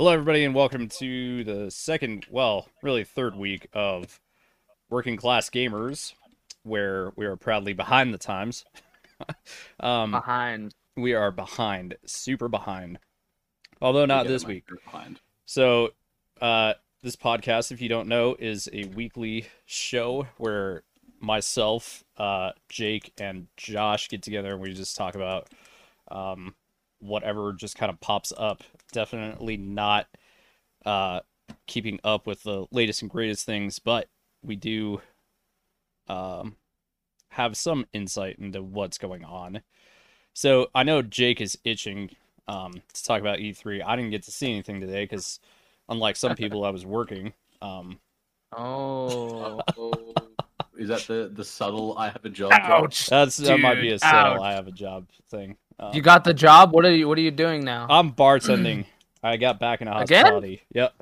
Hello, everybody, and welcome to the second, well, really third week of Working Class Gamers, where we are proudly behind the times. um, behind. we are behind, super behind. Although not this week. behind. So, uh, this podcast, if you don't know, is a weekly show where myself, uh, Jake, and Josh get together and we just talk about um, whatever just kind of pops up. Definitely not uh, keeping up with the latest and greatest things, but we do um, have some insight into what's going on. So I know Jake is itching um, to talk about E3. I didn't get to see anything today because, unlike some people, I was working. Um, Oh. Oh, is that the the subtle "I have a job"? drop? Ouch. that's that might be a subtle ouch. I have a job thing. Um, You got the job? What are you what are you doing now? I'm bartending. I got back in into Again? hospitality. Yep.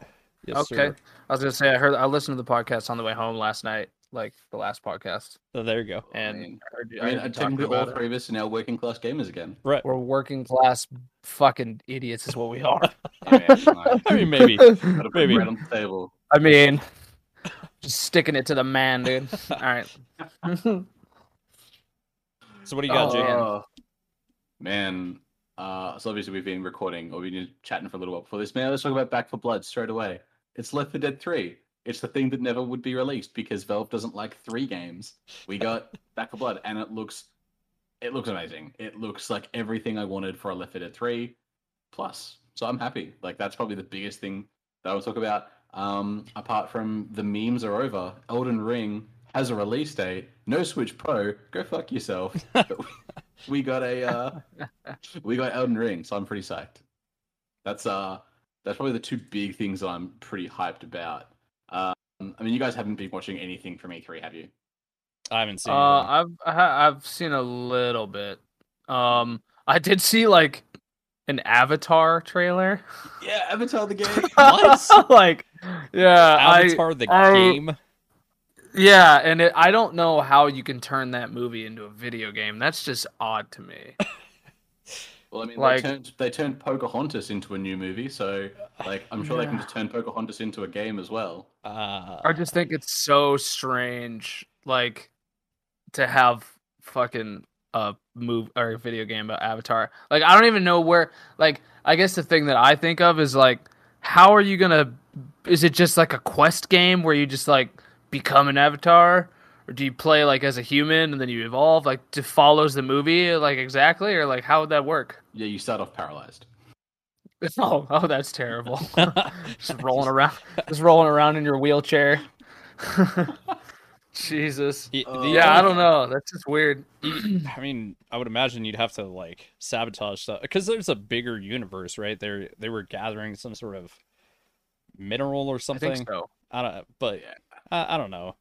Yes, okay. sir. I was gonna say I heard I listened to the podcast on the way home last night, like the last podcast. So there you go. And mean- I heard you, I mean, heard technically, all about it. three of us are now working class gamers again. Right. We're working class fucking idiots is what we are. Hey, man. I mean, maybe. Maybe. bread on the table. I mean just sticking it to the man, dude. All right. So what do you got, Oh, Jake? Man. Uh, so obviously we've been recording, or we've been chatting for a little while before this. Man, let's talk about Back 4 Blood straight away. It's Left 4 Dead 3. It's the thing that never would be released because Valve doesn't like three games. We got Back 4 Blood, and it looks, it looks amazing. It looks like everything I wanted for a Left 4 Dead 3 plus. So I'm happy. Like that's probably the biggest thing that I will talk about. Um, apart from the memes are over, Elden Ring has a release date. No Switch Pro. Go fuck yourself. But we, we got a uh, we got Elden Ring, so I'm pretty psyched. That's uh that's probably the two big things that I'm pretty hyped about. Um, I mean, you guys haven't been watching anything from E3, have you? I haven't seen. Uh. I've I ha- I've seen a little bit. Um I did see like an Avatar trailer. Yeah, Avatar the game. What? like yeah, Avatar the I- game. Yeah, and it, I don't know how you can turn that movie into a video game. That's just odd to me. Well, I mean, Like- they turned they turned Pocahontas into a new movie, so like I'm sure they can just turn Pocahontas into a game as well. Uh, I just think it's so strange, like to have fucking a move or a video game about Avatar. Like I don't even know where. Like I guess the thing that I think of is like, how are you gonna? Is it just like a quest game where you just like become an avatar? Or do you play like as a human and then you evolve? Like, to follows the movie like exactly, or like how would that work? Yeah, you start off paralyzed. Oh, oh, that's terrible. just rolling around, just rolling around in your wheelchair. Jesus. y- Uh, the Yeah, I don't know. That's just weird. I mean, I would imagine you'd have to like sabotage stuff because there's a bigger universe, right? They they were gathering some sort of mineral or I something. think so. I don't, but Yeah. I, I don't know.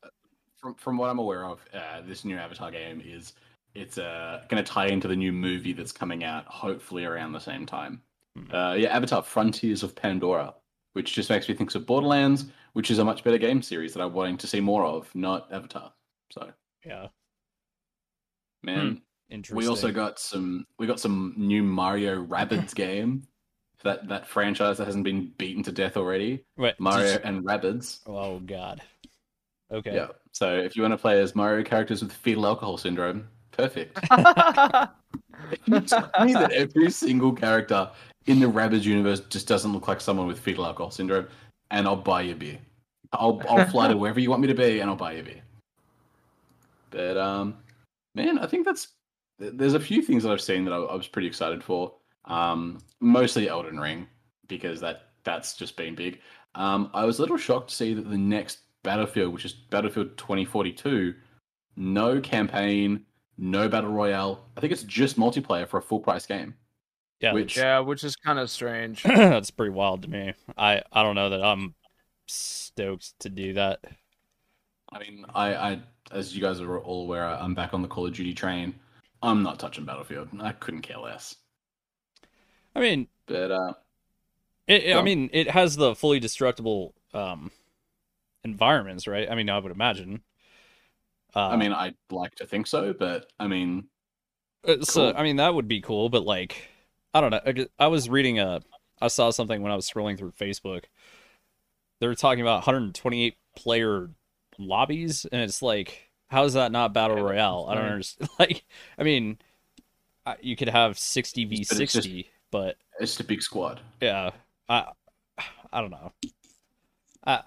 From from what I'm aware of, uh, this new Avatar game is it's uh, going to tie into the new movie that's coming out, hopefully around the same time. Hmm. Uh, yeah, Avatar: Frontiers of Pandora, which just makes me think of Borderlands, which is a much better game series that I'm wanting to see more of, not Avatar. So, Yeah, man, interesting. we also got some we got some new Mario Rabbids game. That that franchise that hasn't been beaten to death already, Wait, Mario and Rabbids. Oh God. Okay. Yeah. So if you want to play as Mario characters with fetal alcohol syndrome, perfect. You tell me that every single character in the Rabbids universe just doesn't look like someone with fetal alcohol syndrome, and I'll buy you a beer. I'll I'll fly to wherever you want me to be, and I'll buy you a beer. But um, man, I think that's there's a few things that I've seen that I, I was pretty excited for. Um, mostly Elden Ring because that that's just been big. Um, I was a little shocked to see that the next Battlefield, which is Battlefield 2042, no campaign, no battle royale. I think it's just multiplayer for a full price game. Yeah. Which yeah, which is kind of strange. that's pretty wild to me. I I don't know that I'm stoked to do that. I mean, I, I as you guys are all aware, I'm back on the Call of Duty train. I'm not touching Battlefield. I couldn't care less. I mean, But uh, it, it- I mean, it has the fully destructible um environments, right? I mean, I would imagine. Uh, I mean, I'd like to think so, but I mean, Uh, So Cool. I mean that would be cool, but like I don't know. I was reading a I saw something when I was scrolling through Facebook. They were talking about 128 player lobbies, and it's like, how is that not battle royale? I don't understand. Like, I mean, I- you could have 60 v But it's just- 60, but It's a big squad. yeah, I I don't know. I,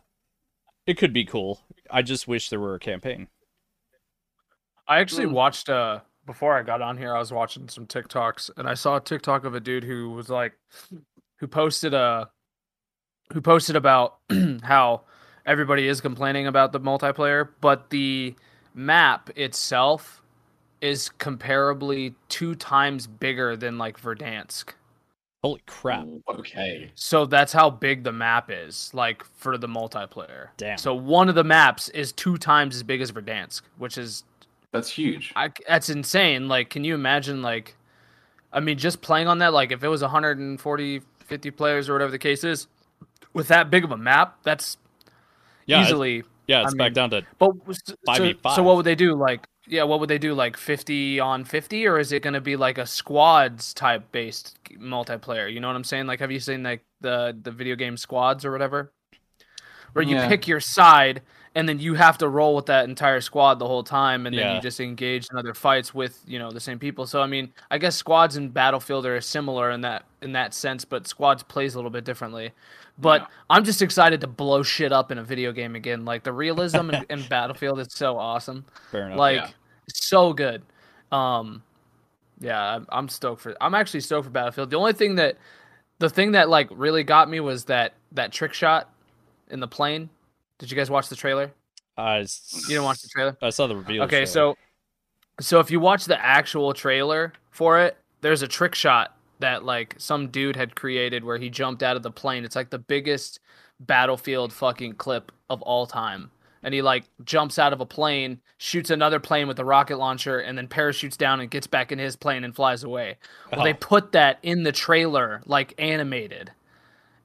it could be cool. I just wish there were a campaign. I actually Mm. watched uh before I got on here, I was watching some TikToks and I saw a TikTok of a dude who was like who posted a who posted about how everybody is complaining about the multiplayer, but the map itself is comparably two times bigger than like Verdansk. Holy crap! Okay. So that's how big the map is, like for the multiplayer. Damn. So one of the maps is two times as big as Verdansk, which is That's huge. I, that's insane. Like, can you imagine? Like, I mean, just playing on that. Like, if it was 140, 50 players or whatever the case is, with that big of a map, that's Yeah, it- easily. yeah, it's I back mean, down to But so, 5v5. so what would they do? Like, yeah, what would they do? Like 50 on 50, or is it going to be like a squads type based multiplayer? You know what I'm saying? Like, have you seen like the the video game squads or whatever, where you Yeah. pick your side and then you have to roll with that entire squad the whole time, and then Yeah. you just engage in other fights with you know the same people. So I mean, I guess squads and Battlefield are similar in that in that sense, but squads plays a little bit differently. But Yeah. I'm just excited to blow shit up in a video game again. Like the realism in, in Battlefield is so awesome fair enough. like yeah. so good um yeah I'm, I'm stoked for i'm actually stoked for battlefield the only thing that the thing that like really got me was that that trick shot in the plane did you guys watch the trailer I, you didn't watch the trailer I saw the reveal. okay trailer. so so if you watch the actual trailer for it there's a trick shot that like some dude had created where he jumped out of the plane. It's like the biggest battlefield fucking clip of all time. And he like jumps out of a plane shoots another plane with a rocket launcher and then parachutes down and gets back in his plane and flies away. Well they Oh. put that in the trailer like animated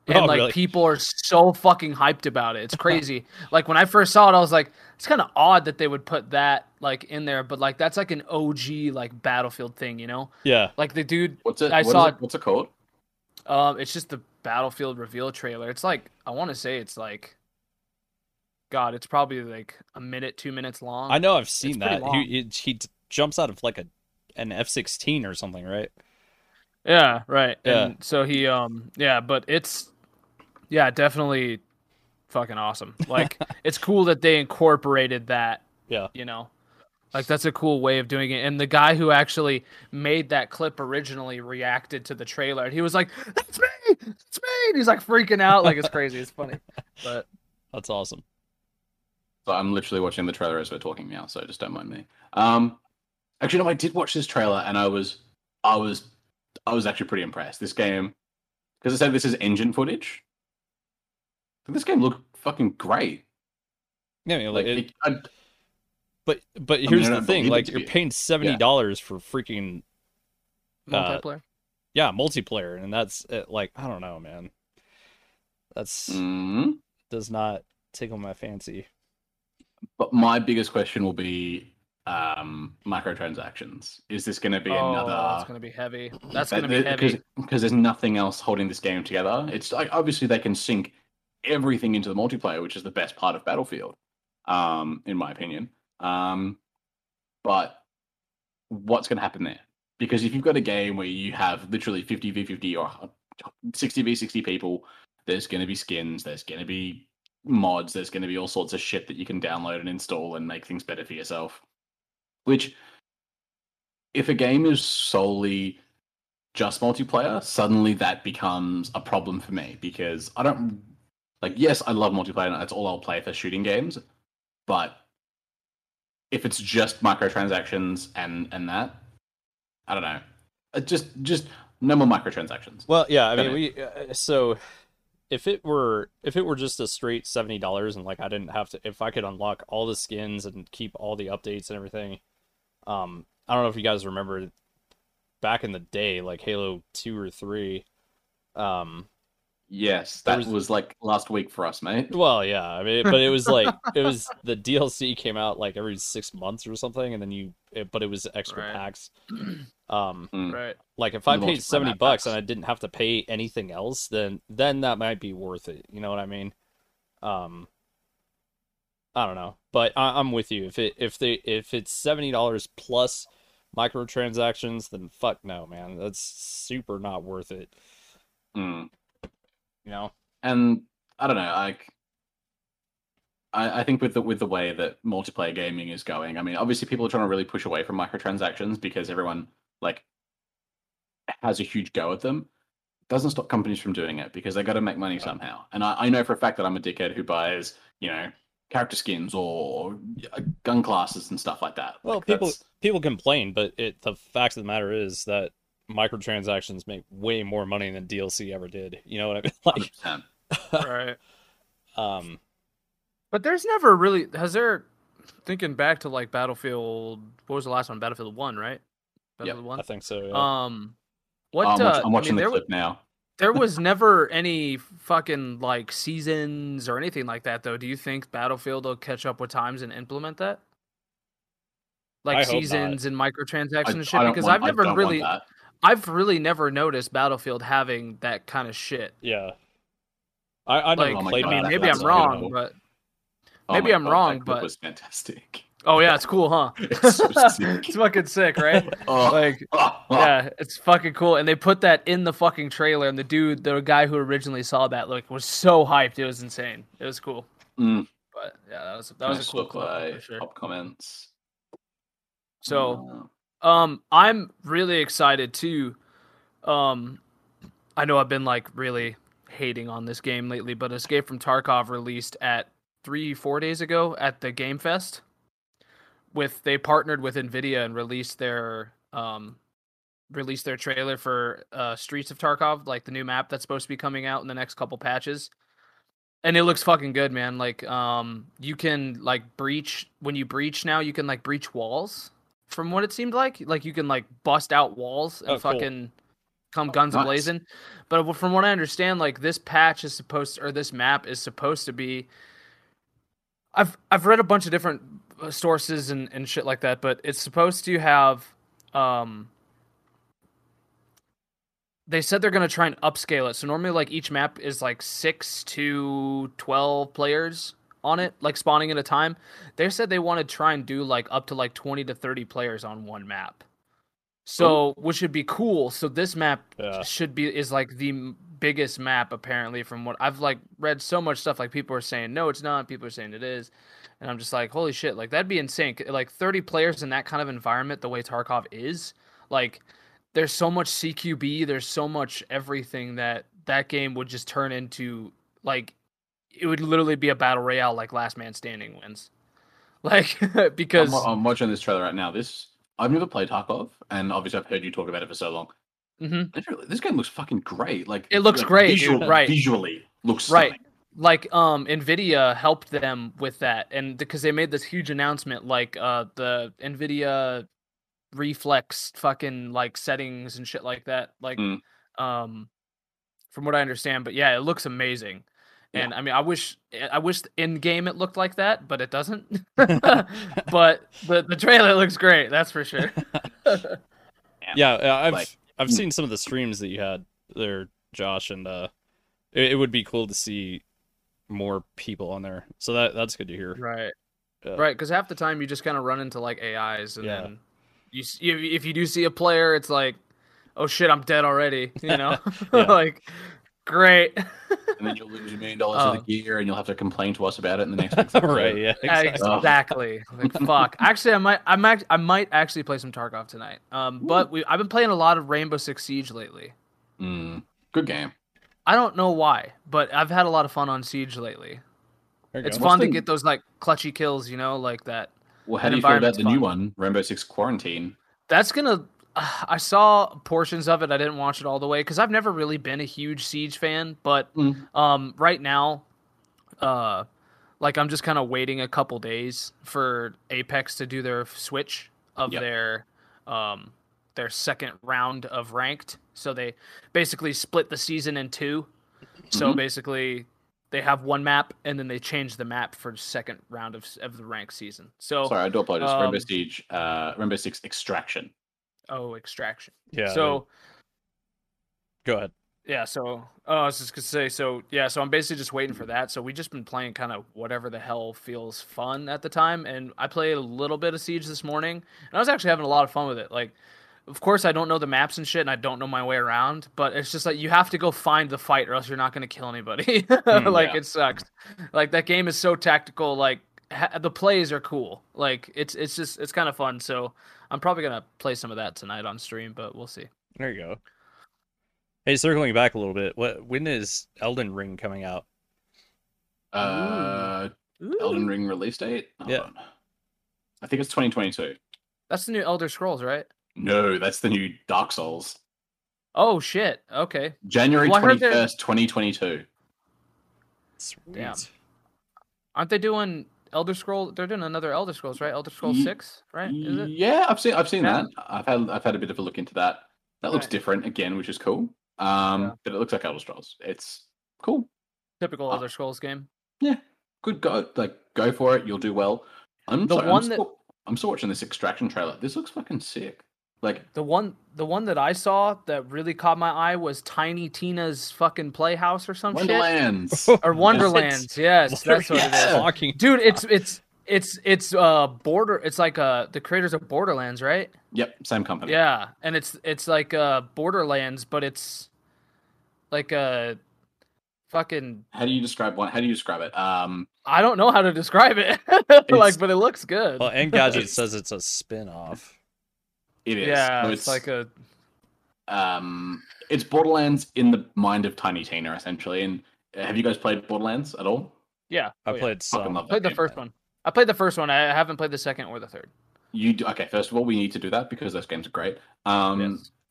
and Oh, like really? people are so fucking hyped about it. It's crazy. like when I first saw it, I was like, it's kind of odd that they would put that like in there, but like that's like an OG like Battlefield thing, you know? yeah, Like the dude, What's it? I what is saw it- What's it called? um, it's just the Battlefield reveal trailer. It's like I want to say it's like, God, it's probably like a minute, two minutes long. I know I've seen pretty that. long. He he jumps out of like a an F sixteen or something, right? Yeah, right. Yeah. And so he um yeah, but it's yeah, definitely fucking awesome. Like it's cool that they incorporated that, Yeah. you know. Like that's a cool way of doing it. And the guy who actually made that clip originally reacted to the trailer. And he was like, "That's me. That's me." And he's like freaking out like it's crazy. It's funny. But That's awesome. So I'm literally watching the trailer as we're talking now, so just don't mind me. Um, actually, no, I did watch this trailer, and I was, I was, I was actually pretty impressed. This game, because I said this is engine footage. This game looked fucking great. Yeah, I mean, Like, like, it, it, I, but but here's I the thing: like you're paying seventy dollars for freaking Uh, multiplayer. yeah multiplayer, and that's uh, like I don't know, man. That's Mhm. does not tickle my fancy. But my biggest question will be um, microtransactions. Is this going to be oh, another? that's gonna be heavy. That's gonna be because, heavy. because there's nothing else holding this game together. It's like obviously they can sync everything into the multiplayer, which is the best part of Battlefield, um, in my opinion. Um, but what's going to happen there? Because if you've got a game where you have literally 50 v 50 or 60 v 60 people, there's going to be skins, there's going to be mods, there's going to be all sorts of shit that you can download and install and make things better for yourself. Which, if a game is solely just multiplayer, suddenly that becomes a problem for me because I don't like. Yes, I love multiplayer. and That's all I'll play for shooting games. But if it's just microtransactions and and that, I don't know. It just just no more microtransactions. Well, yeah, I mean, we uh, so if it were if it were just a straight seventy dollars and like I didn't have to if I could unlock all the skins and keep all the updates and everything, um, I don't know if you guys remember back in the day, like Halo two or three, um, Yes, that was- was... like last week for us, mate. Well, yeah, I mean, but it was like it was the DLC came out like every six months or something, and then you, it, but it was extra Right. packs. Um, Mm. Right. like if I The paid seventy map bucks packs. and I didn't have to pay anything else, then then that might be worth it. You know what I mean? Um, I don't know, but I, I'm with you. If it if they if it's seventy dollars plus microtransactions, then fuck no, man. That's super not worth it. Mm. You know? and I don't know, like I, I think with the with the way that multiplayer gaming is going, I mean, obviously people are trying to really push away from microtransactions because everyone like has a huge go at them. Doesn't stop companies from doing it because they got to make money somehow. And I, I know for a fact that I'm a dickhead who buys, you know, character skins or uh, gun classes and stuff like that. Well, Like, people that's people complain, but it the fact of the matter is that microtransactions make way more money than DLC ever did. You know what I mean? Like, Right. um, But there's never really has there thinking back to like Battlefield what was the last one? Battlefield one, right? Battlefield I one? think so. Yeah. Um what I'm, uh, I'm I watching mean, the clip now. there was never any fucking like seasons or anything like that though. Do you think Battlefield will catch up with times and implement that? Like I seasons and microtransactions I, and shit? don't Because want- I've never don't really that. I've really never noticed Battlefield having that kind of shit. yeah. I I never Like, Oh played. God, I mean, maybe I'm wrong, beautiful. but Oh maybe my I'm God, wrong, that clip but- was fantastic. oh yeah, it's cool, huh? It's so sick. it's fucking sick, right? Oh, Like oh, oh. yeah, it's fucking cool. And they put that in the fucking trailer, and the dude, the guy who originally saw that, like, was so hyped. It was insane. It was cool. Mm. But yeah, that was that was a cool look, clip sure. Top comments. So Uh, Um, I'm really excited too. Um, I know I've been like really hating on this game lately, but Escape from Tarkov released at three, four days ago at the Game Fest. With they partnered with Nvidia and released their um, released their trailer for uh, Streets of Tarkov, like the new map that's supposed to be coming out in the next couple patches. And it looks fucking good, man. Like, um, you can like breach when you breach now. You can like breach walls from what it seemed like. Like you can like bust out walls and Oh, cool. fucking come guns Nice. blazing. But from what I understand, like this patch is supposed or this map is supposed to be. I've I've read a bunch of different uh, sources and, and shit like that, but it's supposed to have. Um, they said they're gonna try and upscale it. So normally, like each map is like six to twelve players on it, like spawning at a time. They said they want to try and do like up to like twenty to thirty players on one map. So, oh. which should be cool. So this map Yeah. should be is like the biggest map apparently from what I've like read so much stuff like people are saying no it's not people are saying it is and I'm just like holy shit like that'd be insane like 30 players in that kind of environment the way Tarkov is like there's so much CQB there's so much everything that that game would just turn into like it would literally be a battle royale like last man standing wins like because I'm, I'm watching this trailer right now. This I've never played Tarkov, and obviously I've heard you talk about it for so long. Mhm. Literally, This game looks fucking great. Like It looks like, great, dude, right. Visually looks Right. stunning. like um nvidia helped them with that and because they made this huge announcement like uh the nvidia reflex fucking like settings and shit like that like Mm. um from what i understand but yeah it looks amazing and i mean i wish i wish in game it looked like that but it doesn't but the the trailer looks great that's for sure Yeah, uh, I've like- I've seen some of the streams that you had there, Josh, and uh, it, it would be cool to see more people on there. So that that's good to hear. right Yeah. right because half the time you just kind of run into like ais and Yeah. then you s- if, if you do see a player it's like oh shit i'm dead already you know like great And then you'll lose a million dollars Oh. of the gear, and you'll have to complain to us about it in the next week's episode. right? Yeah. Exactly. exactly like fuck actually i might i might i might actually play some tarkov tonight um but we i've been playing a lot of rainbow six siege lately Mm, good game. i don't know why but i've had a lot of fun on siege lately it's go. fun to the- get those like clutchy kills you know like that Well, how That do you feel about environment's the new one, Rainbow Six Quarantine? that's gonna i saw portions of it i didn't watch it all the way because i've never really been a huge siege fan but Mm. um right now uh like i'm just kind of waiting a couple days for apex to do their switch of Yep. their um their second round of ranked so they basically split the season in two So Mhm. basically, they have one map and then they change the map for second round of of the ranked season. So Sorry, I do apologize. Rainbow um, Siege, uh, Rainbow Six Extraction. Oh, extraction. Yeah. so go ahead. yeah, so oh, I was just gonna say so yeah, so I'm basically just waiting for that. So we just been playing kind of whatever the hell feels fun at the time, and I played a little bit of Siege this morning, and I was actually having a lot of fun with it. Like, of course, I don't know the maps and shit, and I don't know my way around, but it's just like you have to go find the fight, or else you're not gonna kill anybody. Hmm. like yeah. it sucks. Like that game is so tactical. Like ha- the plays are cool. Like it's it's just it's kind of fun. So I'm probably gonna play some of that tonight on stream, but we'll see. There you go. Hey, circling back a little bit. What when is Elden Ring coming out? Uh, Elden Ring release date? Hold Yeah. on. I think it's 2022. That's the new Elder Scrolls, right? No, that's the new Dark Souls. Oh shit. Okay. January Well, I 21st, 2022. Damn. Aren't they doing Elder Scroll? They're doing another Elder Scrolls, right? Elder Scrolls Six, right? Is it? Yeah, I've seen I've seen Yeah. that. I've had I've had a bit of a look into that. That looks Right. different again, which is cool. Um, Yeah. but it looks like Elder Scrolls. It's cool. Typical Uh, Elder Scrolls game. Yeah, good go. Like go for it. You'll do well. I'm The sorry, one I'm, that- still, I'm still watching this Extraction trailer. This looks fucking sick. Like The one, the one that I saw that really caught my eye was Tiny Tina's fucking playhouse or some shit. Wonderlands. Or Wonderlands. Yes, that's what it Yeah. is. Talking. Dude, it's it's it's it's uh border. It's like uh the creators of Borderlands, right? yep, same company. Yeah, and it's it's like uh Borderlands, but it's like a fucking How do you describe one? How do you describe it? Um, I don't know how to describe it. like, but it looks good. Well, Engadget says it's a spin-off. It is. yeah, So it's, like a um, it's Borderlands in the mind of Tiny Tina, essentially. And uh, have you guys played Borderlands at all? yeah. I oh, yeah. played Fucking some. love that played the game. first one. I played the first one. I haven't played the second or the third. You do okay. First of all, we need to do that because those games are great. Um,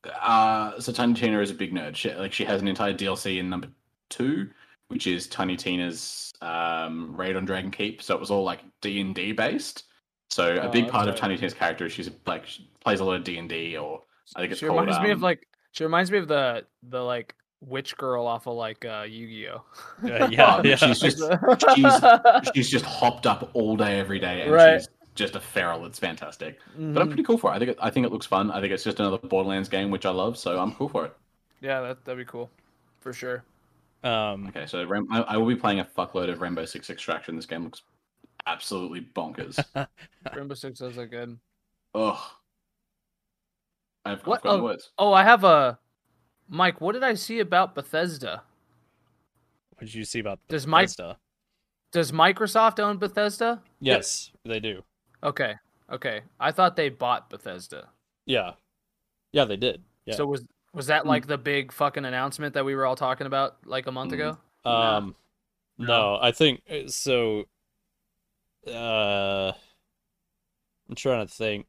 Yes. uh, so Tiny Tina is a big nerd. She, like she has an entire DLC in number two, which is Tiny Tina's um, raid on Dragon Keep. So it was all like D and D based. So a Oh, big part of. Tiny Tina's character is she's like she plays a lot of D and D, or I think it's she called. reminds me of um, like she reminds me of the the like witch girl off of like uh Yu-Gi-Oh. Yeah, yeah, Oh, yeah. she's just- she's she's just hopped up all day, every day, and Right. she's just a feral. It's fantastic. Mhm. But I'm pretty cool for it. I think it, I think it looks fun. I think it's just another Borderlands game, which I love. So I'm cool for it. yeah, that that'd be cool for sure. Um, Okay, so Ram- I, I will be playing a fuckload of Rainbow Six Extraction. This game looks absolutely bonkers. Rainbow Six does look good. Ugh. I've, I've What- got oh, words. Oh, I have a Mike. What did I see about Bethesda? what did you see about Does Mike- Does Microsoft own Bethesda? Yes, they do. Okay, okay. I thought they bought Bethesda. Yeah, yeah, they did. Yeah. So was was that like the big fucking announcement that we were all talking about like a month Mm. ago? Um, no, I think uh, so. Uh, I'm trying to think.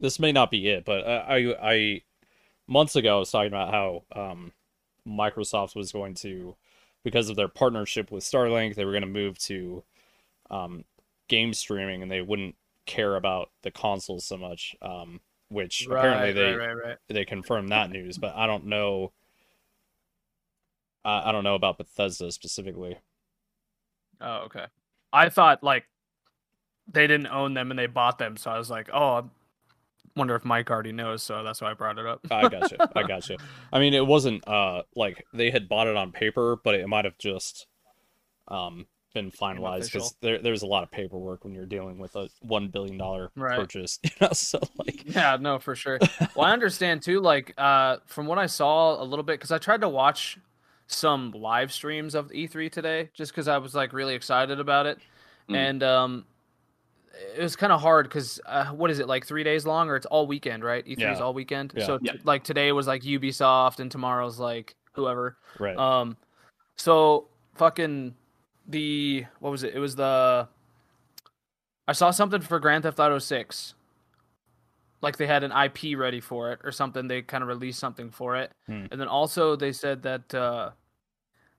This may not be it, but I, I, I months ago I was talking about how um, Microsoft was going to, because of their partnership with Starlink, they were going to move to um, game streaming, and they wouldn't care about the consoles so much. Um, which apparently they right, right, right. they confirmed that news, but I don't know. I I don't know about Bethesda specifically. Oh, okay. I thought like they didn't own them and they bought them, so I was like, oh, wonder if Mike already knows, so that's why I brought it up. I got you. I got you. I mean, it wasn't uh like they had bought it on paper, but it might have just um been finalized because there there's a lot of paperwork when you're dealing with a one billion dollar Right. purchase. You know, so like Yeah, no, for sure. Well, I understand too. Like, uh, from what I saw a little bit, because I tried to watch some live streams of E3 today, just because I was like really excited about it, Mm. and um, it was kind of hard because uh, what is it like three days long or it's all weekend, right? E3 is all weekend. Yeah. So t- Yeah. like today was like Ubisoft and tomorrow's like whoever. right. Um, so fucking the what was it? It was the I saw something for Grand Theft Auto Six. Like they had an IP ready for it or something. They kind of released something for it, Hmm. and then also they said that uh,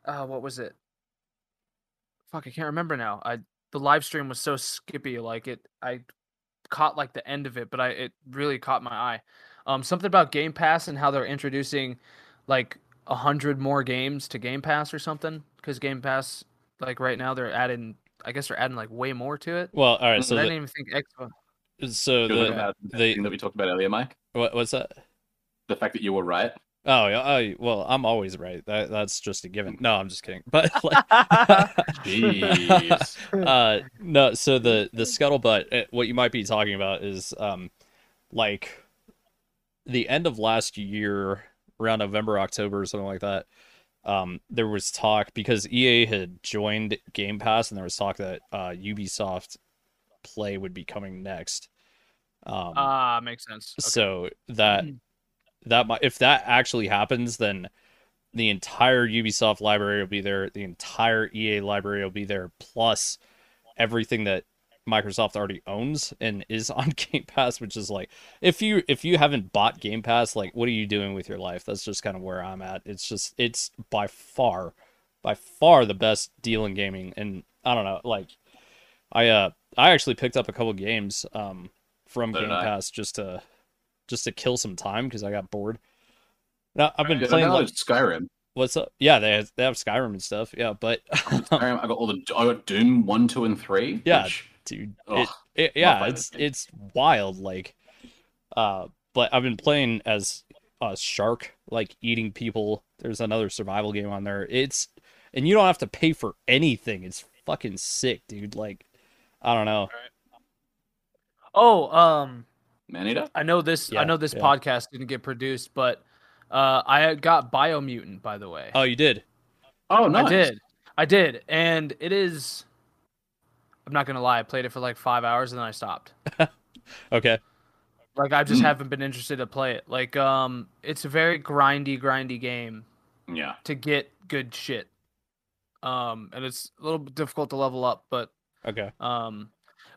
uh, what was it? Fuck, I can't remember now. I the live stream was so skippy. Like it, I caught like the end of it, but I it really caught my eye. Um, something about Game Pass and how they're introducing like a hundred more games to Game Pass or something because Game Pass like right now they're adding I guess they're adding like way more to it. Well, all right. So I the, didn't even think Xbox. so the about the the- thing that we talked about earlier, Mike. what, what's that? The fact that you were right. Oh, yeah, oh, well, I'm always right. That that's just a given. No, I'm just kidding. But like, Jeez. uh, no. So the the scuttlebutt. uh, What you might be talking about is um, like the end of last year, around November, October, or something like that. Um, there was talk because EA had joined Game Pass, and there was talk that uh, Ubisoft Play would be coming next. Um, Ah, makes sense. Okay. so that that might if that actually happens then the entire ubisoft library will be there. The entire ea library will be there plus everything that microsoft already owns and is on game pass which is like if you if you haven't bought game pass like what are you doing with your life? That's just kind of where i'm at. It's just it's by far by far the best deal in gaming. And i don't know like i uh i actually picked up a couple games um from So game pass just to just to kill some time because i got bored now i've been I playing like Skyrim. what's up yeah they have, they have skyrim and stuff yeah but Skyrim. I got all the. I got Doom one, two, and three. Yeah. which- dude Ugh, it, yeah it's it's wild like uh but i've been playing as a shark like eating people there's another survival game on there it's and you don't have to pay for anything it's fucking sick dude like i don't know Oh, um, Maneater. I know this. Yeah, I know this yeah. podcast didn't get produced, but uh, I got Biomutant by the way. oh you did Oh, nice. I did. I did, and it is. I'm not gonna lie. I played it for like five hours and then I stopped. okay Like I just Mm. haven't been interested to play it. Like um, it's a very grindy, grindy game Yeah. to get good shit. Um, and it's a little difficult to level up, but okay um,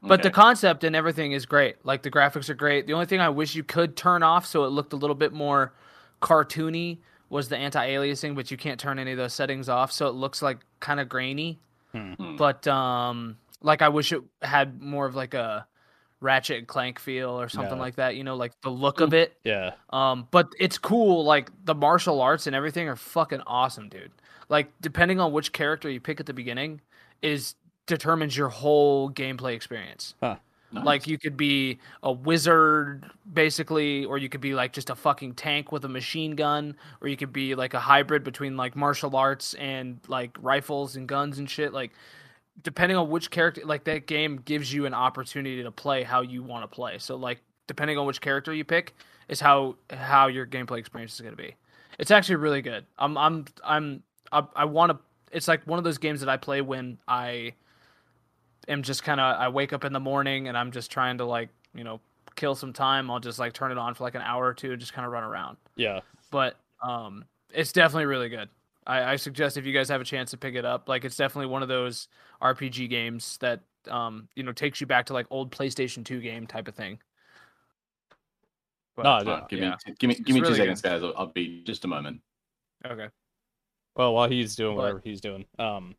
but the concept and everything is great. Like the graphics are great. The only thing I wish you could turn off so it looked a little bit more cartoony was the anti-aliasing, but you can't turn any of those settings off, so it looks like kind of grainy. Hmm. But um, like I wish it had more of like a Ratchet and Clank feel or something Yeah. like that. You know, like the look of it. yeah Um, but it's cool. Like the martial arts and everything are fucking awesome, dude. Like depending on which character you pick at the beginning, is determines your whole gameplay experience. Nice. Like you could be a wizard basically, or you could be like just a fucking tank with a machine gun, or you could be like a hybrid between like martial arts and like rifles and guns and shit. Like depending on which character, like that game gives you an opportunity to play how you want to play. So like depending on which character you pick is how how your gameplay experience is going to be. It's actually really good. I'm I'm I'm I, I want to. It's like one of those games that I play when I am just kind of I wake up in the morning and I'm just trying to like you know kill some time. I'll just like turn it on for like an hour or two and just kind of run around. yeah But um, it's definitely really good. I, I suggest if you guys have a chance to pick it up, like it's definitely one of those RPG games that um you know takes you back to like old PlayStation Two game type of thing. But, No, I All don't- right, give yeah. me give me It's give me really two good. seconds, guys. I'll, I'll be just a moment. Okay. well while he's doing But- whatever he's doing um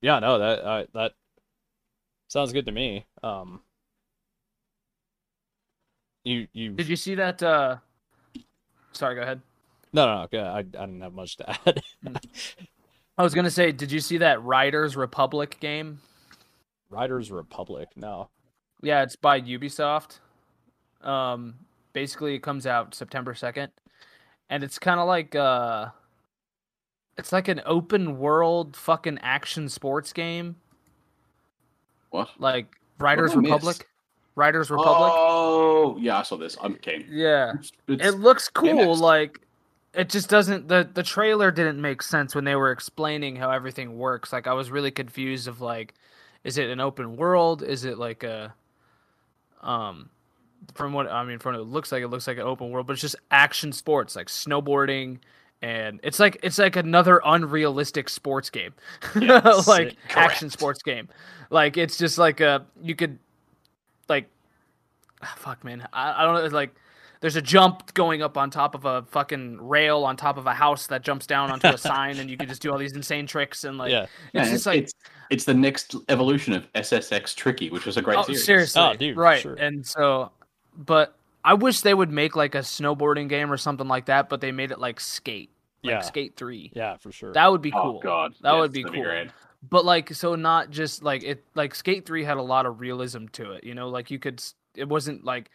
Yeah. no that I, that sounds good to me um you you Did you see that? uh Sorry, go ahead. no no no I, I didn't have much to add I was gonna say, did you see that Riders Republic game? riders republic no Yeah, it's by Ubisoft. Um, basically, it comes out September second, and it's kind of like uh, it's like an open world fucking action sports game, What? like Riders miss? Republic. Riders Republic. Oh, yeah, I saw this. I'm keen. Yeah, It's- it's- it looks cool. Like it just doesn't. the The trailer didn't make sense when they were explaining how everything works. Like I was really confused of like, is it an open world? Is it like a, um, from what I mean, from what it looks like, it looks like an open world, but it's just action sports like snowboarding. And it's like it's like another unrealistic sports game, Yeah, like sick. action sports game. Like it's just like a you could, like, ah, fuck man, I, I don't know. It's like there's a jump going up on top of a fucking rail on top of a house that jumps down onto a sign, and you can just do all these insane tricks and like yeah it's Man, just like it's, it's the next evolution of SSX Tricky, which was a great oh, series. seriously, Oh, dude, right? sure. And so, but I wish they would make like a snowboarding game or something like that, but they made it like skate, like Yeah. Skate Three. Yeah, for sure. That would be cool. Oh cool. god, That yes, would be that'd cool. great. but like so not just like it like skate 3 had a lot of realism to it you know like you could it wasn't like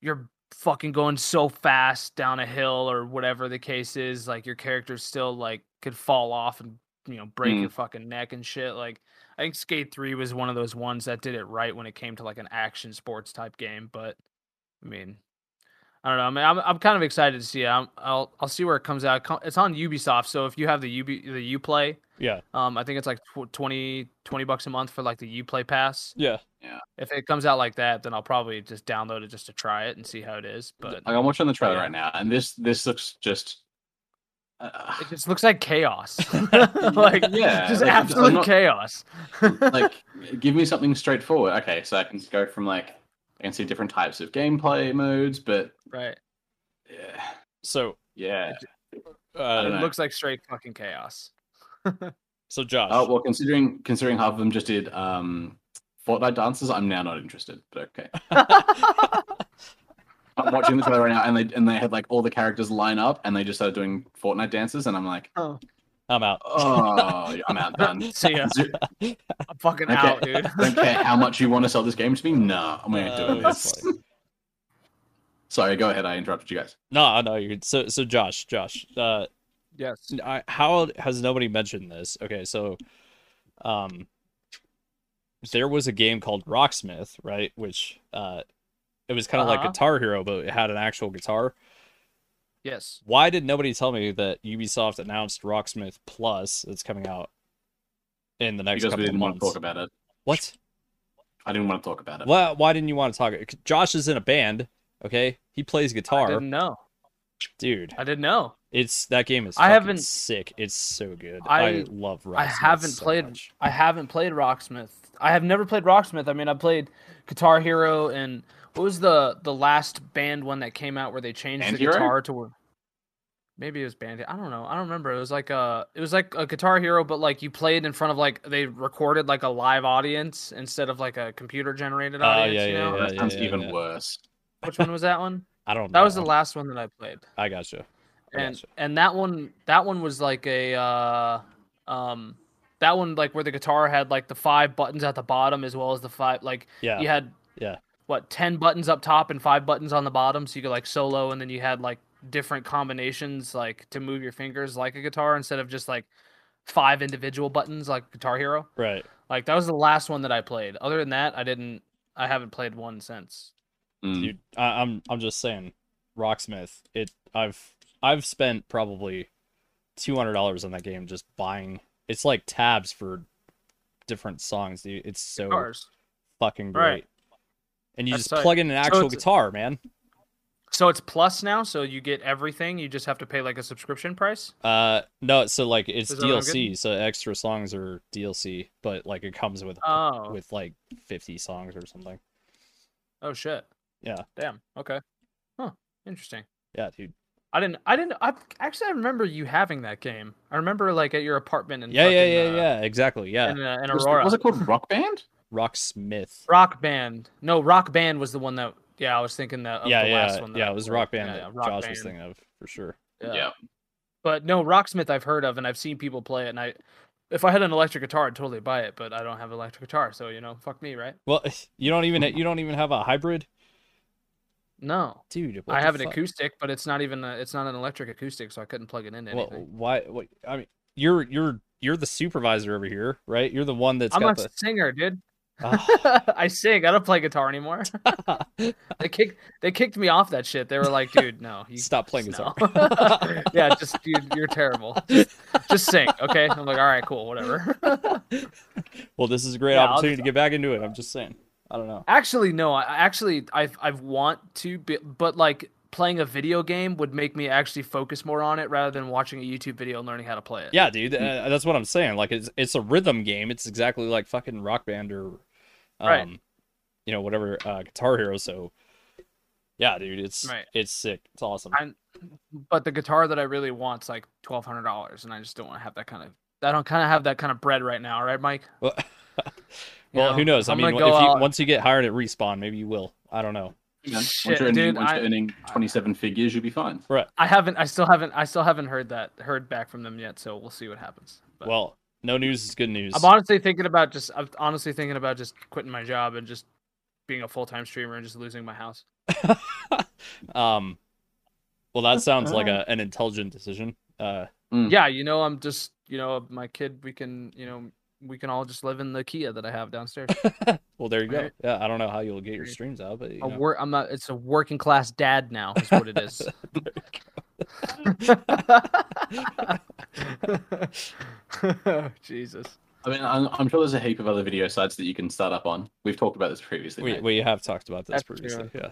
you're fucking going so fast down a hill or whatever the case is like your character still like could fall off and you know break Mm. your fucking neck and shit like i think skate 3 was one of those ones that did it right when it came to like an action sports type game but i mean I don't know. I mean, I'm I'm kind of excited to see it. I'm, I'll I'll see where it comes out. It's on Ubisoft, so if you have the Ub the UPlay, yeah, um, I think it's like tw- 20, 20 bucks a month for like the UPlay pass. yeah. Yeah. If it comes out like that, then I'll probably just download it just to try it and see how it is. But Like, I'm watching the trailer yeah. right now, and this this looks just. Uh, it just looks like chaos. like Yeah, just like, absolute not- chaos. like, give me something straightforward. Okay, so I can go from like I can see different types of gameplay modes, but right. yeah, So, yeah. uh, It looks like straight fucking chaos. so Josh, Oh well, considering considering half of them just did um Fortnite dances, I'm now not interested. But okay, I'm watching the trailer right now, and they and they had like all the characters line up, and they just started doing Fortnite dances, and I'm like, oh, I'm out. oh, I'm out done. see ya. I'm fucking Okay. out, dude. don't care how much you want to sell this game to me. No, I'm not Uh, doing that's this. funny. Sorry, go ahead. I interrupted you guys. No, no, you're so so. Josh, Josh, uh, yes. I, how has nobody mentioned this? Okay, so, um, there was a game called Rocksmith, right? Which, uh, it was kind of like Uh-huh. Guitar Hero, but it had an actual guitar. Yes. Why did nobody tell me that Ubisoft announced Rocksmith Plus that's coming out in the next because couple we of didn't want to months? talk about it. What? I didn't want to talk about it. Why? Why didn't you want to talk? Josh is in a band. Okay, he plays guitar. I didn't know. dude. I didn't know. It's that game is. I haven't- sick. It's so good. I- I, love Rocksmith. I haven't so played. much. I haven't played Rocksmith. I have never played Rocksmith. I mean, I played Guitar Hero and what was the the last band one that came out where they changed Band the Hero? guitar to where maybe it was Bandit. I don't know. I don't remember. It was like a it was like a Guitar Hero, but like you played in front of like they recorded like a live audience instead of like a computer generated Oh, audience. yeah, you yeah, know? yeah. that sounds yeah, even yeah. worse. Which one was that one? I don't. know. That was the last one that I played. I gotcha. I and gotcha. and that one that one was like a uh um that one like where the guitar had like the five buttons at the bottom as well as the five like Yeah. you had Yeah. what 10 buttons up top and five buttons on the bottom so you could like solo and then you had like different combinations like to move your fingers like a guitar instead of just like five individual buttons like guitar hero Right. like that was the last one that i played other than that i didn't i haven't played one since Mm. Dude, I, I'm I'm just saying, Rocksmith. It. I've I've spent probably two hundred dollars on that game just buying. It's like tabs for different songs, dude. It's so Guitars. fucking great. Right. And you That's just tight. plug in an actual it's- guitar, man. So it's plus now so you get everything you just have to pay like a subscription price Uh, no, so like it's Is that what I'm DLC, so extra songs are DLC, but like it comes with oh with like fifty songs or something. Oh shit. Yeah. Damn. Okay. Huh. Interesting. Yeah, dude. I didn't. I didn't. I actually I remember you having that game. I remember like at your apartment in Yeah, yeah, fucking, yeah, uh, yeah. Exactly. Yeah. in, uh, in Was, Aurora. was it called Rock Band? Rocksmith. Rock Band? No, Rock Band was the one that. Yeah, I was thinking that. Of yeah, the yeah, last one that yeah. It was played. Rock Band Yeah, that yeah, Rock Josh was thinking of for sure. Yeah. But no, Rocksmith I've heard of and I've seen people play it. And I, if I had an electric guitar, I'd totally buy it. But I don't have an electric guitar, so you know, fuck me, right? Well, you don't even you don't even have a hybrid, No, dude. I have an fuck? acoustic, but it's not even. A, it's not an electric acoustic, so I couldn't plug it into Well, anything. why? What? I mean, you're you're you're the supervisor over here, right? You're the one that's I'm got a the. singer, dude. Ah. I sing. I don't play guitar anymore. they kicked they kicked me off that shit. They were like, dude, no, you Stop playing no." guitar. yeah, just dude, you're terrible. Just, just sing, okay? I'm like, all right, cool, whatever. well, this is a great Yeah, opportunity just- to get back into it. I'm just saying. I don't know. actually, no, I I actually I I want to, be, but like playing a video game would make me actually focus more on it rather than watching a YouTube video and learning how to play it. Yeah, dude. Uh, that's what I'm saying. Like, it's it's a rhythm game. It's exactly like fucking Rock Band or, um, Right. you know, whatever uh, Guitar Hero. So, yeah, dude, it's Right. it's sick. It's awesome. I- But the guitar that I really want's like twelve hundred dollars, and I just don't want to have that kind of. I don't kind of have that kind of bread right now, right, Mike? well, well, know, who knows? I I'm mean, if you, out- once you get hired at Respawn, maybe you will. I don't know. You know, Shit, once you're, earning, dude, once you're I- earning 27 figures, you'll be fine. Right. I haven't. I still haven't. I still haven't heard that. Heard back from them yet. So we'll see what happens. But Well, no news is good news. I'm honestly thinking about just. I'm honestly thinking about just quitting my job and just being a full time streamer and just losing my house. um, well, that sounds like a, an intelligent decision. Uh, Mm. Yeah, you know, I'm just. You know, my kid. We can. You know, we can all just live in the Kia that I have downstairs. well, there you go. Yeah, I don't know how you'll get your streams out, but you know. work. I'm not. It's a working class dad now. Is what it is. Jesus. I mean, I'm, I'm sure there's a heap of other video sites that you can start up on. We've talked about this previously. we mate. we have talked about this That's previously. true. Yeah,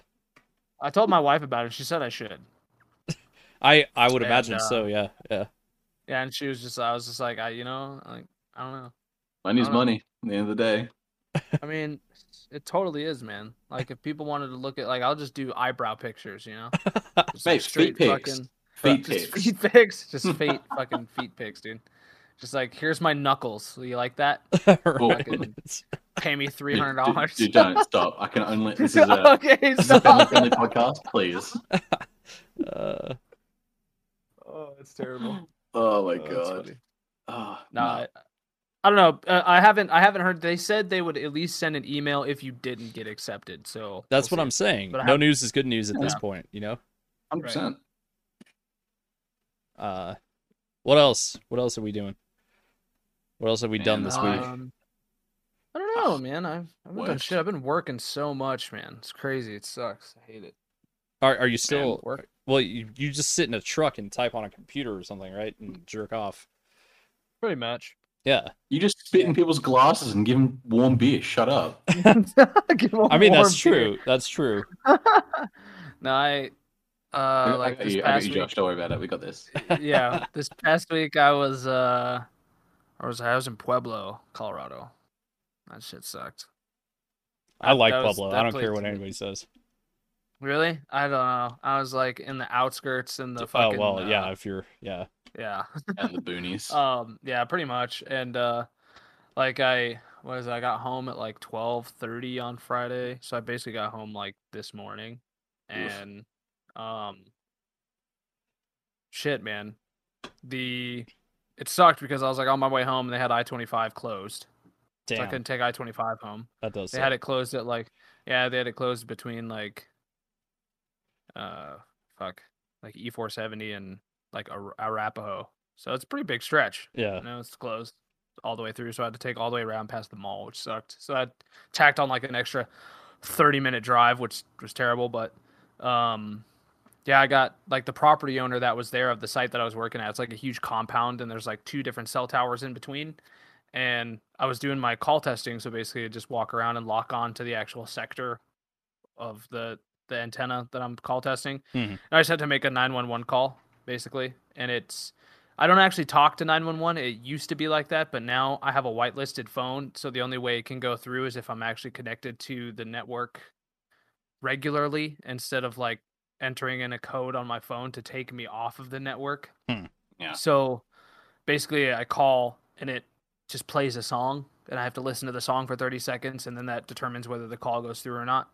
I told my wife about it. She said I should. I I would And, imagine uh, so. Yeah, yeah. Yeah, and she was just. I was just like, I, you know, like I don't know. Money's I don't know. money. At the end of the day, I mean, it totally is, man. Like if people wanted to look at, like, I'll just do eyebrow pictures, you know. Just, Mate, feet pics. Feet just pics. feet pics, just feet fucking feet pics, dude. Just like, here's my knuckles. You like that? Right. Pay me three Dude, hundred dude, dollars. dude, don't stop. I can only. This is a, okay, this is a stop. family podcast, please. Uh, Oh, it's terrible. Oh my Oh, god. funny. Oh, No, I, I don't know. Uh, I haven't. I haven't heard. They said they would at least send an email if you didn't get accepted. So that's we'll what see. I'm saying. But No news is good news at this point. You know. hundred percent. Uh, what else? What else are we doing? What else have we done this week? Um, I don't know, man. I've, I haven't done shit. I've been working so much, man. It's crazy. It sucks. I hate it. Are are you still work. Well, you you just sit in a truck and type on a computer or something, right? And jerk off. Pretty much. Yeah. You just spit in people's glasses and give them warm beer. Shut up. Give 'em I mean, warm that's beer. true. That's true. no, I uh I, like this you, past you, week. Josh. Don't worry about it. We got this. yeah, this past week I was uh, I was I was in Pueblo, Colorado. That shit sucked. I like That Pueblo. that I don't care what anybody says. Really? I don't know. I was like in the outskirts in the Oh fucking. well, yeah. uh, If you're, yeah. yeah. And the boonies. Um, yeah, pretty much. And uh like I was I got home at like twelve thirty on Friday. So I basically got home like this morning. Oof. Um shit man. The it sucked because I was like on my way home and they had I twenty five closed. So I couldn't take I twenty five home. that does. They suck. had it closed at like yeah, they had it closed between like uh fuck like E four seventy and like Ar- Arapahoe. So it's a pretty big stretch. Yeah. You know, it's closed all the way through, so I had to take all the way around past the mall, which sucked. So I tacked on like an extra thirty minute drive, which was terrible. But um, yeah, I got like the property owner that was there of the site that I was working at. It's like a huge compound, and there's like two different cell towers in between. And I was doing my call testing, so basically, I just walk around and lock on to the actual sector of the the antenna that I'm call testing. Mhm. And I just had to make a 911 call, basically. And it's I don't actually talk to 911. It used to be like that, but now I have a whitelisted phone, so the only way it can go through is if I'm actually connected to the network regularly instead of like entering in a code on my phone to take me off of the network. Hmm. Yeah. So basically I call and it just plays a song and I have to listen to the song for 30 seconds and then that determines whether the call goes through or not.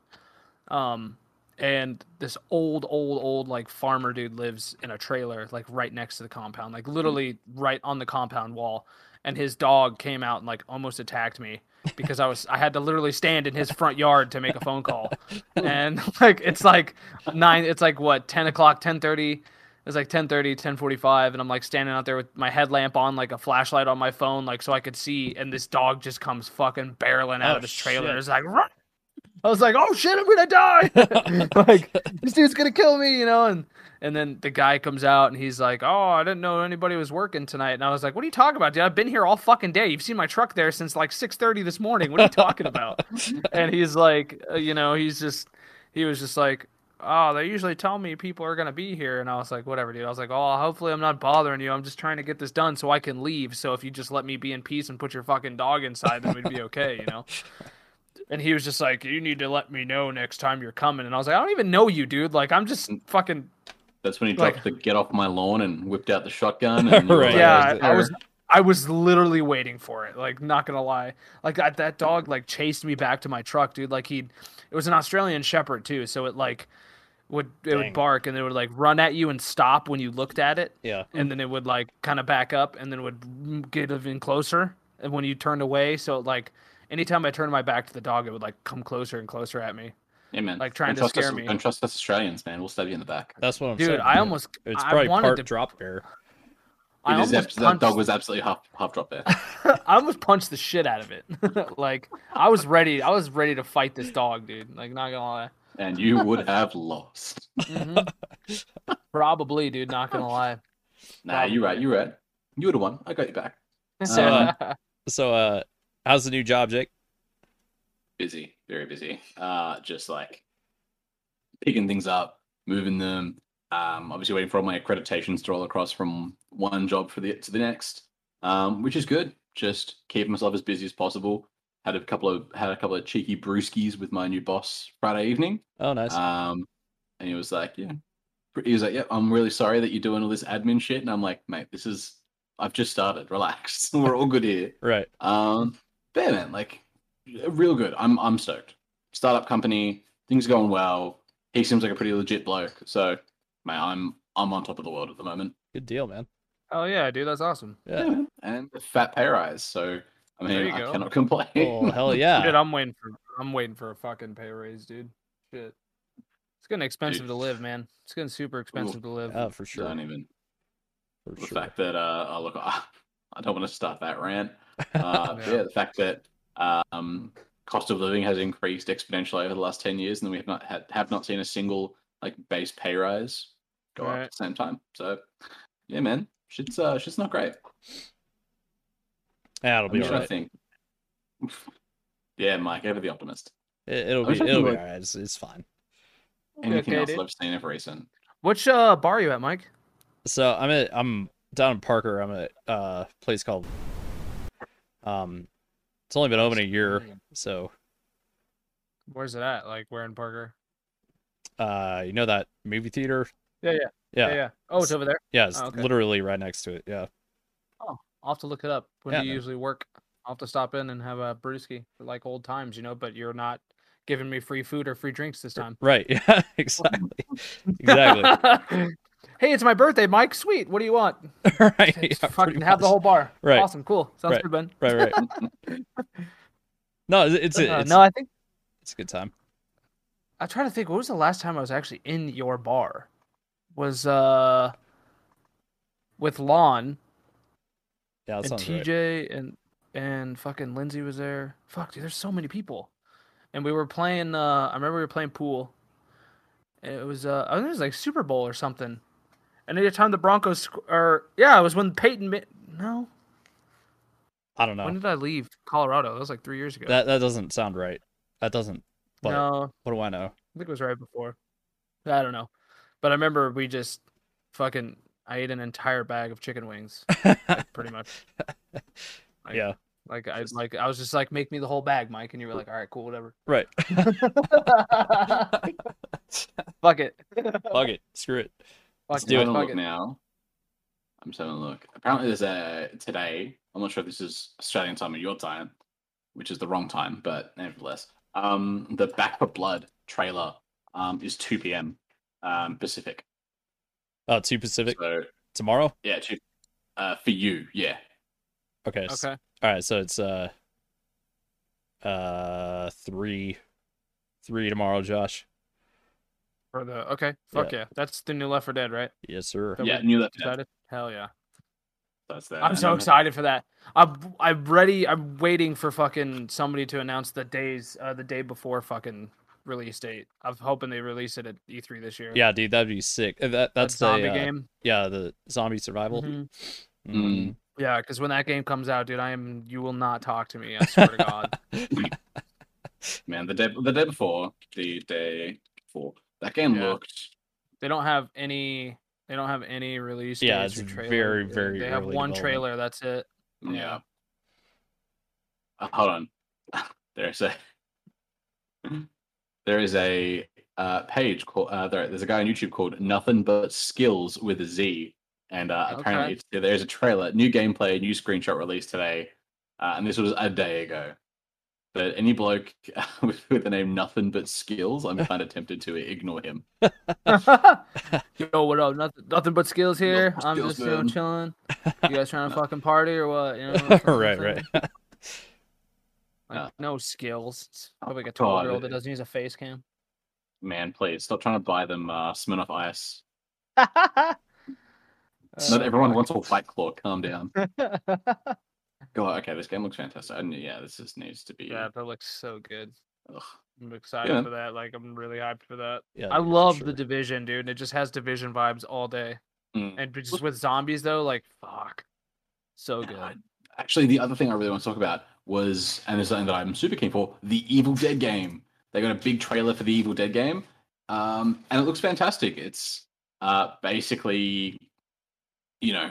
Um and this old old old like farmer dude lives in a trailer like right next to the compound like literally right on the compound wall and his dog came out and like almost attacked me because i was i had to literally stand in his front yard to make a phone call and like it's like nine it's like what 10 o'clock 10 30 it's like 10 30 10 45 and i'm like standing out there with my headlamp on like a flashlight on my phone like so i could see and this dog just comes fucking barreling out Oh, of his trailer shit. it's like "Run!" I was like, "Oh shit, I'm gonna die!" like this dude's gonna kill me, you know. And and then the guy comes out and he's like, "Oh, I didn't know anybody was working tonight." And I was like, "What are you talking about, dude? I've been here all fucking day. You've seen my truck there since like 6:30 this morning. What are you talking about?" and he's like, uh, you know, he's just he was just like, "Oh, they usually tell me people are gonna be here," and I was like, "Whatever, dude." I was like, "Oh, hopefully I'm not bothering you. I'm just trying to get this done so I can leave. So if you just let me be in peace and put your fucking dog inside, then we'd be okay, you know." And he was just like, "You need to let me know next time you're coming." And I was like, "I don't even know you, dude. Like, I'm just fucking That's when he like- dropped the get off my lawn and whipped out the shotgun. And Right. like, yeah." I, I was I was literally waiting for it. Like, not gonna lie, like that that dog like chased me back to my truck, dude. Like he, it was an Australian Shepherd too, so it like would it Dang. would bark and it would like run at you and stop when you looked at it, Yeah. and then it would like kind of back up and then it would get even closer. And when you turned away, so like anytime I turned my back to the dog, it would like come closer and closer at me. Yeah, man. Like, trying to trust us- scare me. Don't trust us Australians, man. We'll stab you in the back. That's what I'm Dude, saying. Dude, I almost It's I probably wanted part to drop bear. I It is almost abs- that dog was absolutely half half drop there. I almost punched the shit out of it. like I was ready. I was ready to fight this dog, dude. Like not gonna lie. and you would have lost. Mhm. Probably, dude. Not gonna lie. Nah, you're right. You're right. You would have won. I got you back. So, uh, So, uh, how's the new job, Jake? Busy, very busy. Uh, just like picking things up, moving them. Um, obviously waiting for all my accreditations to roll across from one job for the to the next. Um, which is good. Just keeping myself as busy as possible. Had a couple of had a couple of cheeky brewskis with my new boss Friday evening. Oh, nice. Um, and he was like, "Yeah." He was like, "Yeah, I'm really sorry that you're doing all this admin shit." And I'm like, "Mate, this is I've just started. Relax. We're all good here." right. Um, but yeah, man, like, real good. I'm I'm stoked. Startup company, things are going well. He seems like a pretty legit bloke. So, man, I'm I'm on top of the world at the moment. Good deal, man. oh yeah, dude. That's awesome. Yeah. man. and fat pay rise. So, I mean, I go. cannot complain. Oh, hell Dude, yeah. I'm waiting for. I'm waiting for a fucking pay raise, dude. Shit. It's getting expensive to live, man. It's getting super expensive to live. Oh, for sure. Don't even For the sure. fact that uh, oh, look, I, I don't want to start that rant. Uh, Yeah. yeah, the fact that um, cost of living has increased exponentially over the last ten years, and we have not had have not seen a single like base pay rise go up Right. at the same time. So, yeah, man, shit's uh, shit's not great. yeah, it'll I'm be trying all to right. think. yeah, Mike, ever the optimist. It, it'll I'm be trying it'll be think, like- right. It's, it's fine. Anything okay, else dude. I've seen of recent? Which uh bar are you at, Mike? So I'm at I'm down in Parker. I'm at uh, a place called um. It's only been open a year, so Where's it at? Like where in Parker? uh, you know that movie theater? Yeah, yeah, Yeah, yeah, yeah. Oh, it's over there. yeah. It's Oh, okay. literally right next to it. Yeah. Oh, I'll have to look it up. When Yeah, do you man. usually work? I'll have to stop in and have a brewski for like old times, you know. But you're not giving me free food or free drinks this time. Right. Yeah. Exactly. exactly. hey, it's my birthday, Mike. Sweet. What do you want? right. Yeah, fucking have the whole bar. Right. Awesome. Cool. Sounds Right. good, Ben. Right. Right. no, it's it's, Uh, it's, no, I think it's a good time. I'm trying to think. What was the last time I was actually in your bar? Was uh with Lon Yeah, and sounds right. TJ and and fucking Lindsay was there. Fuck, dude, there's so many people. And we were playing. uh I remember we were playing pool. And It was uh I think it was like Super Bowl or something. And any time the Broncos or yeah, it was when Peyton. No, I don't know. when did I leave Colorado? That was like three years ago. That that doesn't sound right. That doesn't. But no, what do I know? I think it was right before. I don't know, but I remember we just fucking. I ate an entire bag of chicken wings, like, pretty much. Like- yeah. Like I was like I was just like, make me the whole bag, Mike, and you were like, all right, cool, whatever. Right. Fuck it. Fuck it. Screw it. Fuck do I'm it. a look it. now. I'm just having a look. Apparently, there's a today. I'm not sure if this is Australian time or your time, which is the wrong time, but nevertheless, um, the Back 4 Blood trailer um is 2 p.m. um Pacific. Oh, two Pacific So tomorrow. yeah, two, uh, for you, yeah. Okay. s- Okay. All right. So it's uh uh three three tomorrow, Josh. For the okay. Fuck yeah. That's the new Left 4 Dead, right? Yes, sir. That yeah, new left. Yeah, Decided? Hell yeah. that's that. I'm so excited for that. I'm I'm ready. I'm waiting for fucking somebody to announce the days uh, the day before fucking release date. I'm hoping they release it at E3 this year. Yeah, dude, that'd be sick. Uh, That That that's zombie the uh, game. Yeah, the zombie survival. Mhm. Mhm. Yeah, because when that game comes out, dude, I am. You will not talk to me. I swear to God. man, the day the day before, the day before, that game Yeah. looked. They don't have any. They don't have any release. Yeah, it's very, very They have one trailer. That's it. Yeah. Yeah. Uh, hold on. There's a there is a uh, page called uh, there, there's a guy on YouTube called Nothing But Skills with a Z, and uh, Okay. apparently it's, there's a trailer, new gameplay, new screenshot released today, uh, and this was a day ago. But any bloke with, with the name Nothing But Skills, I'm kind of tempted to ignore him. Yo, what up? Nothing, nothing but skills here. but I'm skills, just you know man. chilling. You guys trying to fucking party or what? You know, what I'm right, saying? right. Like, Yeah. no skills. It's probably like a God, 12 year old it- that doesn't use a face cam. Man, please stop trying to buy them uh, Smirnoff Ice. Uh, Not everyone wants a White Claw. Calm down. God, okay, this game looks fantastic. And yeah, this just needs to be. yeah, that looks so good. ugh. I'm excited Yeah. for that. Like, I'm really hyped for that. Yeah, I love sure. the division, dude. And it just has division vibes all day. Mm. And just with zombies though, like fuck, so good. I- Actually, the other thing I really want to talk about was, and it's something that I'm super keen for, the Evil Dead game. They got a big trailer for the Evil Dead game, um, and it looks fantastic. It's uh, basically, you know,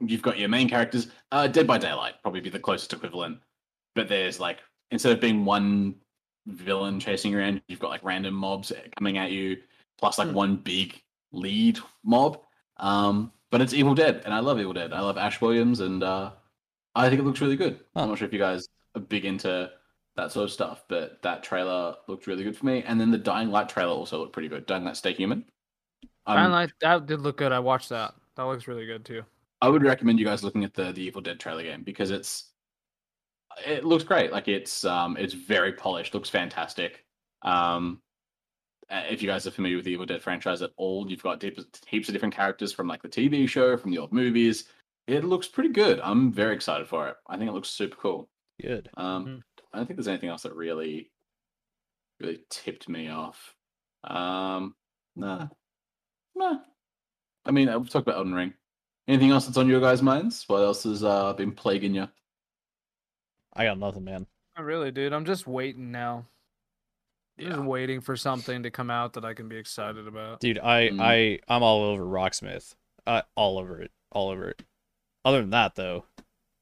you've got your main characters. Uh, Dead by Daylight probably be the closest equivalent, but there's like instead of being one villain chasing around, you've got like random mobs coming at you, plus like Hmm. one big lead mob. Um, but it's Evil Dead, and I love Evil Dead. I love Ash Williams, and uh, I think it looks really good. Huh. I'm not sure if you guys are big into that sort of stuff, but that trailer looked really good for me. And then the Dying Light trailer also looked pretty good. Dying Light Stay Human. Um, Dying Light that did look good. I watched that. That looks really good too. I would recommend you guys looking at the the Evil Dead trailer game because it's it looks great. Like it's um it's very polished, looks fantastic. Um uh, if you guys are familiar with the Evil Dead franchise at all, you've got deep, heaps of different characters from like the TV show, from the old movies. It looks pretty good. I'm very excited for it. I think it looks super cool. Good. Um, Mhm. I don't think there's anything else that really, really tipped me off. Um, nah, nah. I mean, we've talked about Elden Ring. Anything else that's on your guys' minds? What else has uh, been plaguing you? I got nothing, man. Not really, dude. I'm just waiting now. I'm just waiting for something to come out that I can be excited about. Dude, I Mm. I I'm all over Rocksmith. Uh, all over it. All over it. Other than that, though,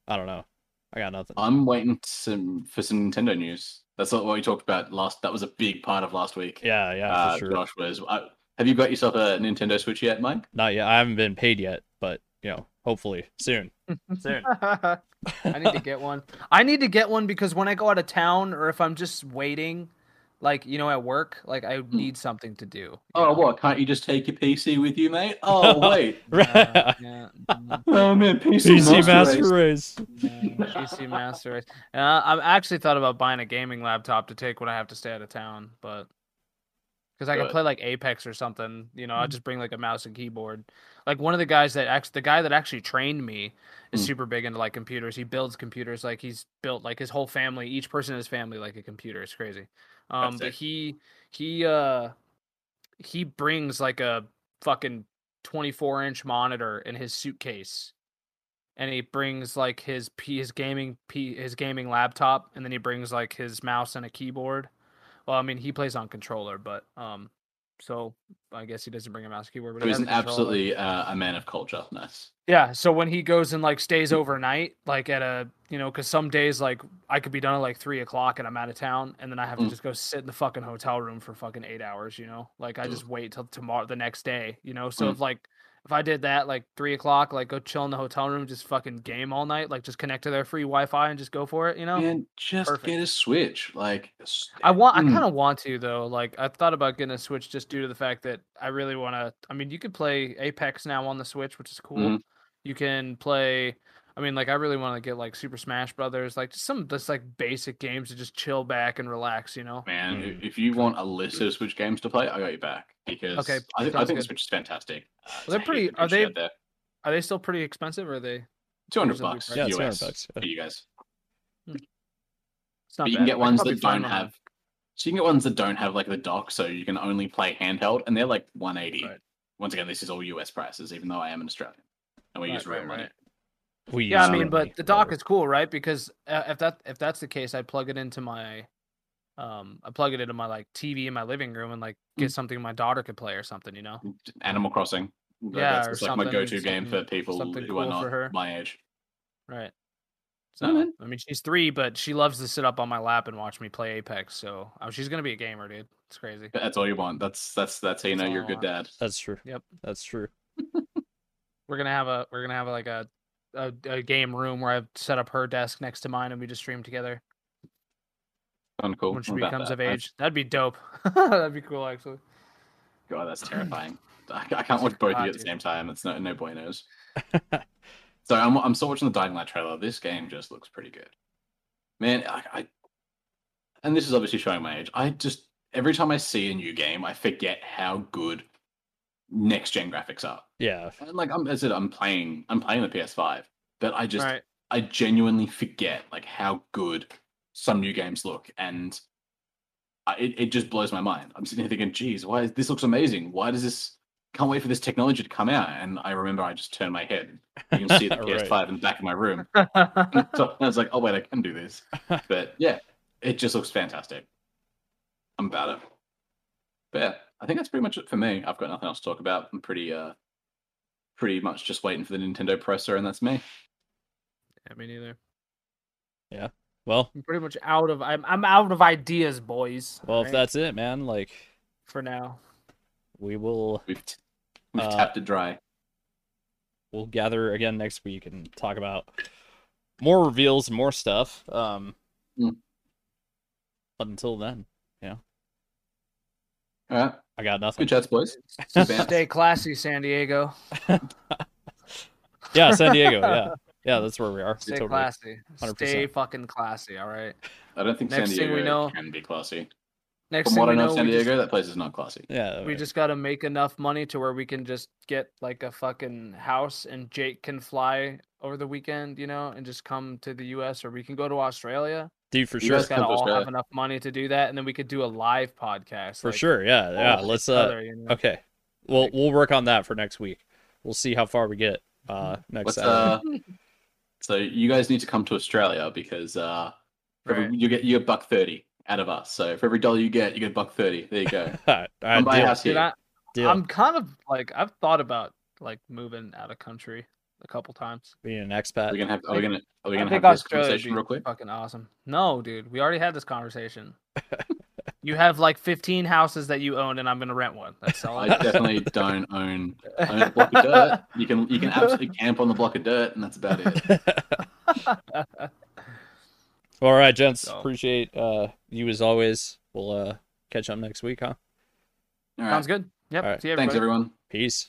I don't know. I got nothing. I'm waiting some for some Nintendo news. That's not what we talked about last. That was a big part of last week. yeah, yeah, uh, for sure. Josh was. Uh, have you got yourself a Nintendo Switch yet, Mike? Not yet. I haven't been paid yet, but you know, hopefully soon. Soon. I need to get one. I need to get one because when I go out of town or if I'm just waiting, like you know, at work, like I need something to do. Oh, know? what? Can't you just take your PC with you, mate? Oh, wait. Uh, yeah, oh man, PC, PC Master Master Race. Race. yeah, PC Master Race. Uh, I've actually thought about buying a gaming laptop to take when I have to stay out of town, but because I can Good. play like Apex or something, you know, I just bring like a mouse and keyboard. Like one of the guys that actually, the guy that actually trained me is Mm. super big into like computers. He builds computers, like he's built like his whole family, each person in his family, like a computer. It's crazy. Um, but he he uh he brings like a fucking 24 inch monitor in his suitcase and he brings like his P, his gaming P, his gaming laptop and then he brings like his mouse and a keyboard well i mean he plays on controller but um so i guess he doesn't bring a mouse keyboard but he he's an absolutely uh, a man of culture. Nice. Yeah, so when he goes and like stays overnight, like at a you know, because some days like I could be done at like three o'clock and I'm out of town, and then I have to Mm. just go sit in the fucking hotel room for fucking eight hours. You know, like I Ugh. just wait till tomorrow, the next day. You know, so Mm. if like if I did that like three o'clock, like go chill in the hotel room, just fucking game all night, like just connect to their free Wi-Fi and just go for it. You know, And just perfect. get a Switch. Like I want. I Mm. kind of want to though. Like I thought about getting a Switch just due to the fact that I really want to. I mean, you could play Apex now on the Switch, which is cool. Mhm. You can play. I mean, like I really want to get like Super Smash Brothers, like just some just like basic games to just chill back and relax. You know. Man, Mm. if you want a list of Switch games to play, I got you back because Okay, I, think I sounds think the. Switch is fantastic. Uh, they're pretty- are they- out there? Are they still pretty expensive? Or are they? Two hundred bucks? Yeah, US 200 bucks, yeah. for you guys. It's not But you bad. can get ones that don't one on- have. So you can get ones that don't have like the dock, so you can only play handheld, and they're like one eighty. Right. Once again, this is all US prices, even though I am an Australian, and we Right, use real right, money. right. We Yeah, I mean, but the dock is cool, right? Because uh, if that if that's the case, I plug it into my, um, I plug it into my like TV in my living room and like Mm. get something my daughter could play or something, you know? Animal Crossing. Yeah, that's, like my go-to game for people something who are cool for not her. my age. Right. No, So man. I mean, she's three, but she loves to sit up on my lap and watch me play Apex. So uh, she's gonna be a gamer, dude. It's crazy. That's all you want. That's that's that's how you know you're a good dad. That's true. Yep. That's true. We're gonna have a we're gonna have like a, a a game room where I've set up her desk next to mine and we just stream together Kind of cool. when she I'm about becomes that. of age. That'd be dope. That'd be cool actually. God, that's terrifying. I, I can't watch both of you at the same time. It's no no buenos. so I'm I'm still watching the Dying Light trailer. This game just looks pretty good, man. I, I and this is obviously showing my age. I just every time I see a new game, I forget how good next gen graphics are. Yeah. And like I'm as I said, I'm playing I'm playing the PS5, but I just right. I genuinely forget like how good some new games look, and I, it it just blows my mind. I'm sitting here thinking, "Geez, why is, this looks amazing? Why does this? Can't wait for this technology to come out." And I remember I just turned my head. You can see the PS5 in the back of my room. so I was like, "Oh wait, I can do this." But yeah, it just looks fantastic. I'm about it. But yeah, I think that's pretty much it for me. I've got nothing else to talk about. I'm pretty uh, pretty much just waiting for the Nintendo presser, and that's me. yeah, me neither. Well, I'm pretty much out of I'm I'm out of ideas, boys. well, if that's it, man, like for now. we will We've t- we've Uh, tapped it dry. we'll gather again next week and talk about more reveals more stuff. Um, Mm. but until then, yeah. All right, I got nothing. good chats, boys. Stay classy, San Diego. Yeah, San Diego. Yeah, yeah, that's where we are. Stay totally- classy. 100%. Stay fucking classy. All right. I don't think Next San Diego we know- can be classy. Next From thing what I we know, know, San we just- Diego, that place is not classy. Yeah, We just got to make enough money to where we can just get like a fucking house and Jake can fly over the weekend, you know, and just come to the US or we can go to Australia. dude for You sure. guys Just got to all have enough money to do that and then we could do a live podcast. For like, sure. Yeah, yeah. Let's uh. other, you know? Okay, we'll Like- we'll work on that for next week. We'll see how far we get. Uh, next What's Saturday. uh? so you guys need to come to Australia because uh, for every, you get you get buck thirty out of us. So for every dollar you get, you get buck thirty. There you go. All right, Come buy deal, house Dude, here. I, deal. I'm kind of like I've thought about like moving out of country a couple times. Being an Are expat. we gonna have? Are we gonna? Are we gonna think have this Australia conversation real quick? fucking awesome. No, dude, we already had this conversation. you have like 15 houses that you own, and I'm gonna rent one. That's all. I I definitely don't own own a block of dirt. You can you can absolutely camp on the block of dirt, and that's about it. All right, gents. So- Appreciate uh you as always. We'll uh catch up next week, huh? All right. Sounds good. Yep. All right. See you, Thanks, everyone. Peace.